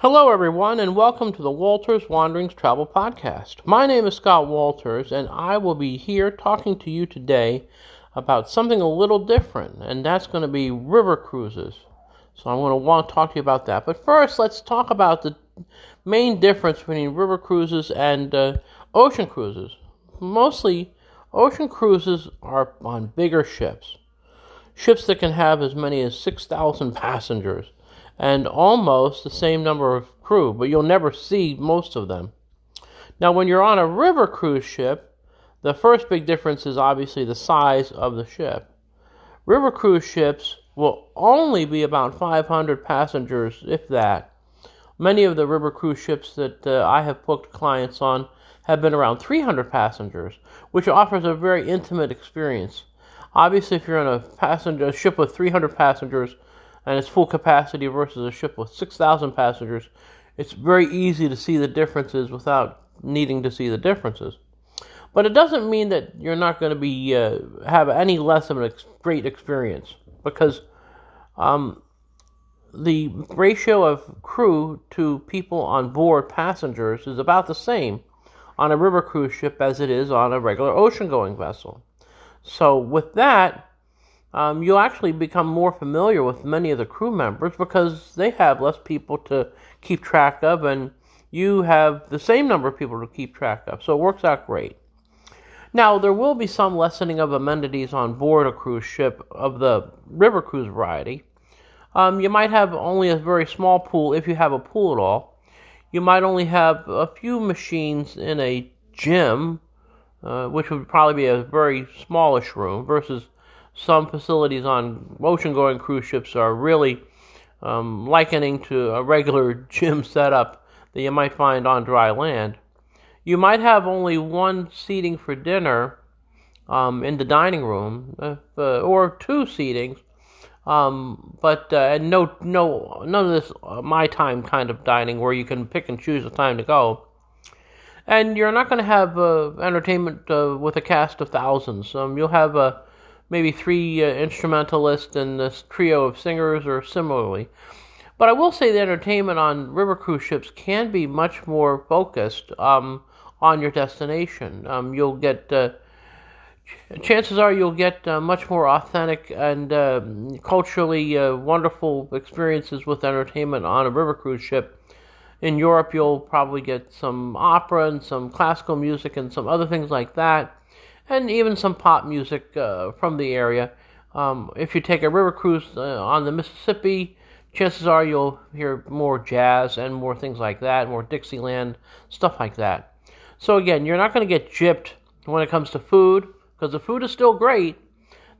Hello, everyone, and welcome to the Walters Wanderings Travel Podcast. My name is Scott Walters, and I will be here talking to you today about something a little different, and that's going to be river cruises. So I'm going to want to talk to you about that. But first, let's talk about the main difference between river cruises and uh, ocean cruises. Mostly, ocean cruises are on bigger ships, ships that can have as many as 6,000 passengers and almost the same number of crew, but you'll never see most of them. Now, when you're on a river cruise ship, the first big difference is obviously the size of the ship. River cruise ships will only be about 500 passengers, if that. Many of the river cruise ships that uh, I have booked clients on have been around 300 passengers, which offers a very intimate experience. Obviously, if you're on a passenger a ship with 300 passengers, and its full capacity versus a ship with 6,000 passengers, it's very easy to see the differences without needing to see the differences. But it doesn't mean that you're not going to be uh, have any less of a ex- great experience because um, the ratio of crew to people on board passengers is about the same on a river cruise ship as it is on a regular ocean going vessel. So with that, um, you'll actually become more familiar with many of the crew members because they have less people to keep track of, and you have the same number of people to keep track of. So it works out great. Now, there will be some lessening of amenities on board a cruise ship of the river cruise variety. Um, you might have only a very small pool if you have a pool at all. You might only have a few machines in a gym, uh, which would probably be a very smallish room, versus some facilities on ocean going cruise ships are really um, likening to a regular gym setup that you might find on dry land. You might have only one seating for dinner um, in the dining room, if, uh, or two seatings, um, but uh, no, no, none of this uh, my time kind of dining where you can pick and choose the time to go. And you're not going to have uh, entertainment uh, with a cast of thousands. Um, you'll have a maybe three uh, instrumentalists and a trio of singers or similarly. But I will say the entertainment on river cruise ships can be much more focused um, on your destination. Um, you'll get, uh, chances are, you'll get uh, much more authentic and um, culturally uh, wonderful experiences with entertainment on a river cruise ship. In Europe, you'll probably get some opera and some classical music and some other things like that and even some pop music uh, from the area. Um, if you take a river cruise uh, on the Mississippi, chances are you'll hear more jazz and more things like that, more Dixieland, stuff like that. So, again, you're not going to get gypped when it comes to food because the food is still great.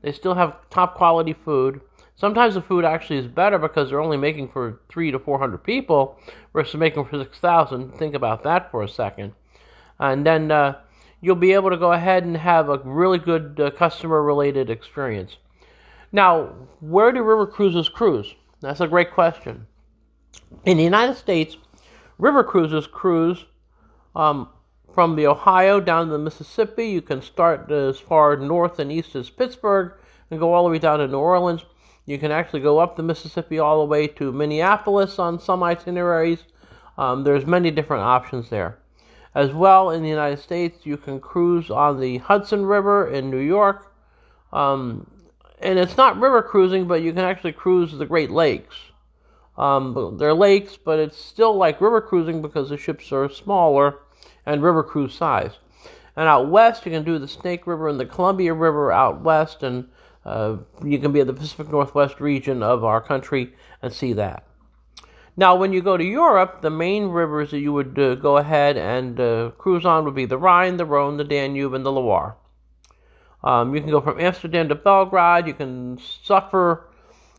They still have top quality food. Sometimes the food actually is better because they're only making for three to four hundred people versus making for six thousand. Think about that for a second. And then uh, you'll be able to go ahead and have a really good uh, customer related experience. Now, where do river cruises cruise? That's a great question. In the United States, river cruises cruise um, from the Ohio down to the Mississippi. You can start as far north and east as Pittsburgh and go all the way down to New Orleans. You can actually go up the Mississippi all the way to Minneapolis on some itineraries. Um, there's many different options there. As well, in the United States, you can cruise on the Hudson River in New York. Um, and it's not river cruising, but you can actually cruise the Great Lakes. Um, they're lakes, but it's still like river cruising because the ships are smaller and river cruise size. And out west, you can do the Snake River and the Columbia River out west, and uh, you can be in the Pacific Northwest region of our country and see that. Now, when you go to Europe, the main rivers that you would uh, go ahead and uh, cruise on would be the Rhine, the Rhone, the Danube, and the Loire. Um, you can go from Amsterdam to Belgrade. You can suffer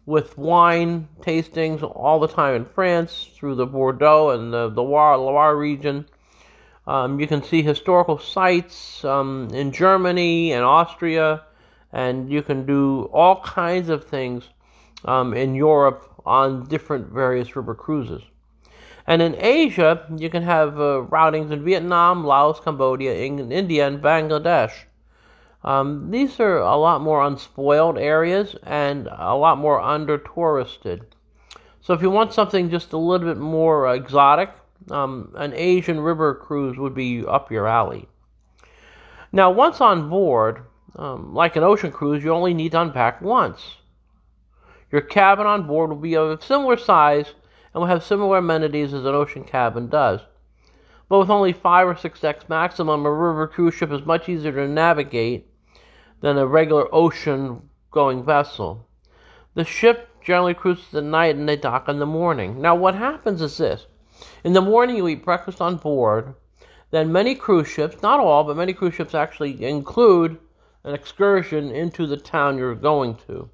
with wine tastings all the time in France through the Bordeaux and the, the Loire, Loire region. Um, you can see historical sites um, in Germany and Austria, and you can do all kinds of things um, in Europe on different various river cruises. And in Asia, you can have uh, routings in Vietnam, Laos, Cambodia, India, and Bangladesh. Um, these are a lot more unspoiled areas and a lot more under touristed. So if you want something just a little bit more exotic, um, an Asian river cruise would be up your alley. Now, once on board, um, like an ocean cruise, you only need to unpack once. Your cabin on board will be of a similar size and will have similar amenities as an ocean cabin does. But with only five or six decks maximum, a river cruise ship is much easier to navigate than a regular ocean going vessel. The ship generally cruises at night and they dock in the morning. Now, what happens is this in the morning, you eat breakfast on board. Then, many cruise ships, not all, but many cruise ships actually include an excursion into the town you're going to.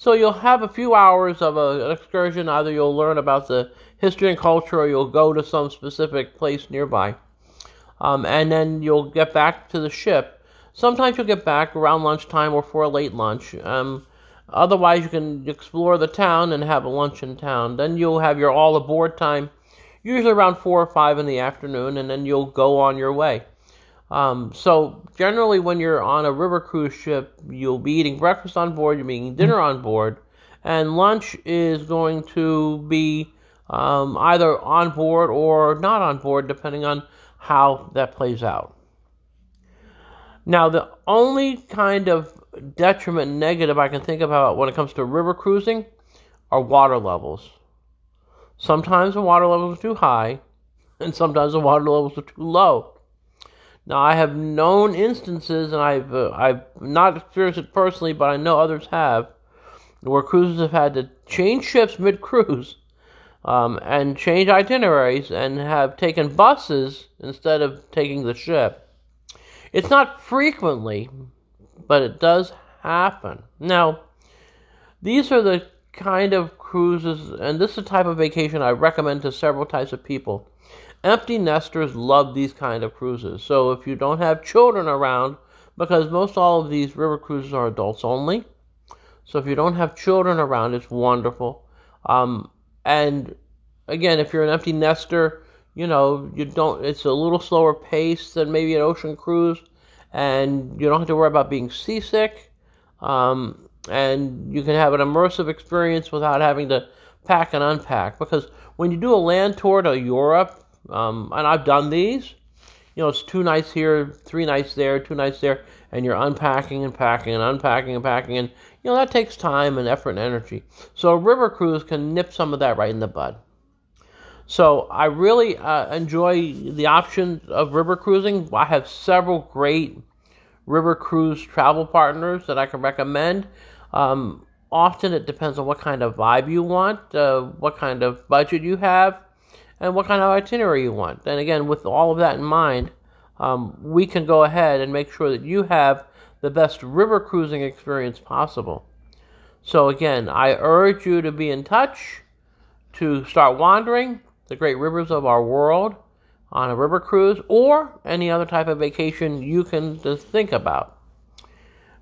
So you'll have a few hours of a, an excursion. Either you'll learn about the history and culture, or you'll go to some specific place nearby. Um, and then you'll get back to the ship. Sometimes you'll get back around lunchtime or for a late lunch. Um, otherwise, you can explore the town and have a lunch in town. Then you'll have your all aboard time, usually around four or five in the afternoon, and then you'll go on your way. Um, so generally, when you're on a river cruise ship, you'll be eating breakfast on board, you'll be eating dinner on board, and lunch is going to be um, either on board or not on board, depending on how that plays out. Now, the only kind of detriment negative I can think about when it comes to river cruising are water levels. Sometimes the water levels are too high, and sometimes the water levels are too low. Now, I have known instances, and I've uh, I've not experienced it personally, but I know others have, where cruises have had to change ships mid-cruise, um, and change itineraries, and have taken buses instead of taking the ship. It's not frequently, but it does happen. Now, these are the kind of cruises, and this is the type of vacation I recommend to several types of people. Empty nesters love these kind of cruises. So if you don't have children around, because most all of these river cruises are adults only. So if you don't have children around, it's wonderful. Um, and again, if you're an empty nester, you know you don't. It's a little slower pace than maybe an ocean cruise, and you don't have to worry about being seasick. Um, and you can have an immersive experience without having to pack and unpack. Because when you do a land tour to Europe, um, and I've done these. You know, it's two nights here, three nights there, two nights there, and you're unpacking and packing and unpacking and packing, and you know that takes time and effort and energy. So a river cruise can nip some of that right in the bud. So I really uh, enjoy the option of river cruising. I have several great river cruise travel partners that I can recommend. Um, often it depends on what kind of vibe you want, uh, what kind of budget you have and what kind of itinerary you want. And again, with all of that in mind, um, we can go ahead and make sure that you have the best river cruising experience possible. So, again, I urge you to be in touch, to start wandering the great rivers of our world on a river cruise or any other type of vacation you can think about.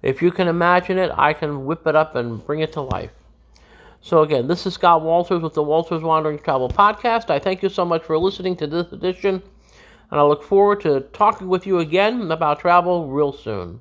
If you can imagine it, I can whip it up and bring it to life. So, again, this is Scott Walters with the Walters Wandering Travel Podcast. I thank you so much for listening to this edition, and I look forward to talking with you again about travel real soon.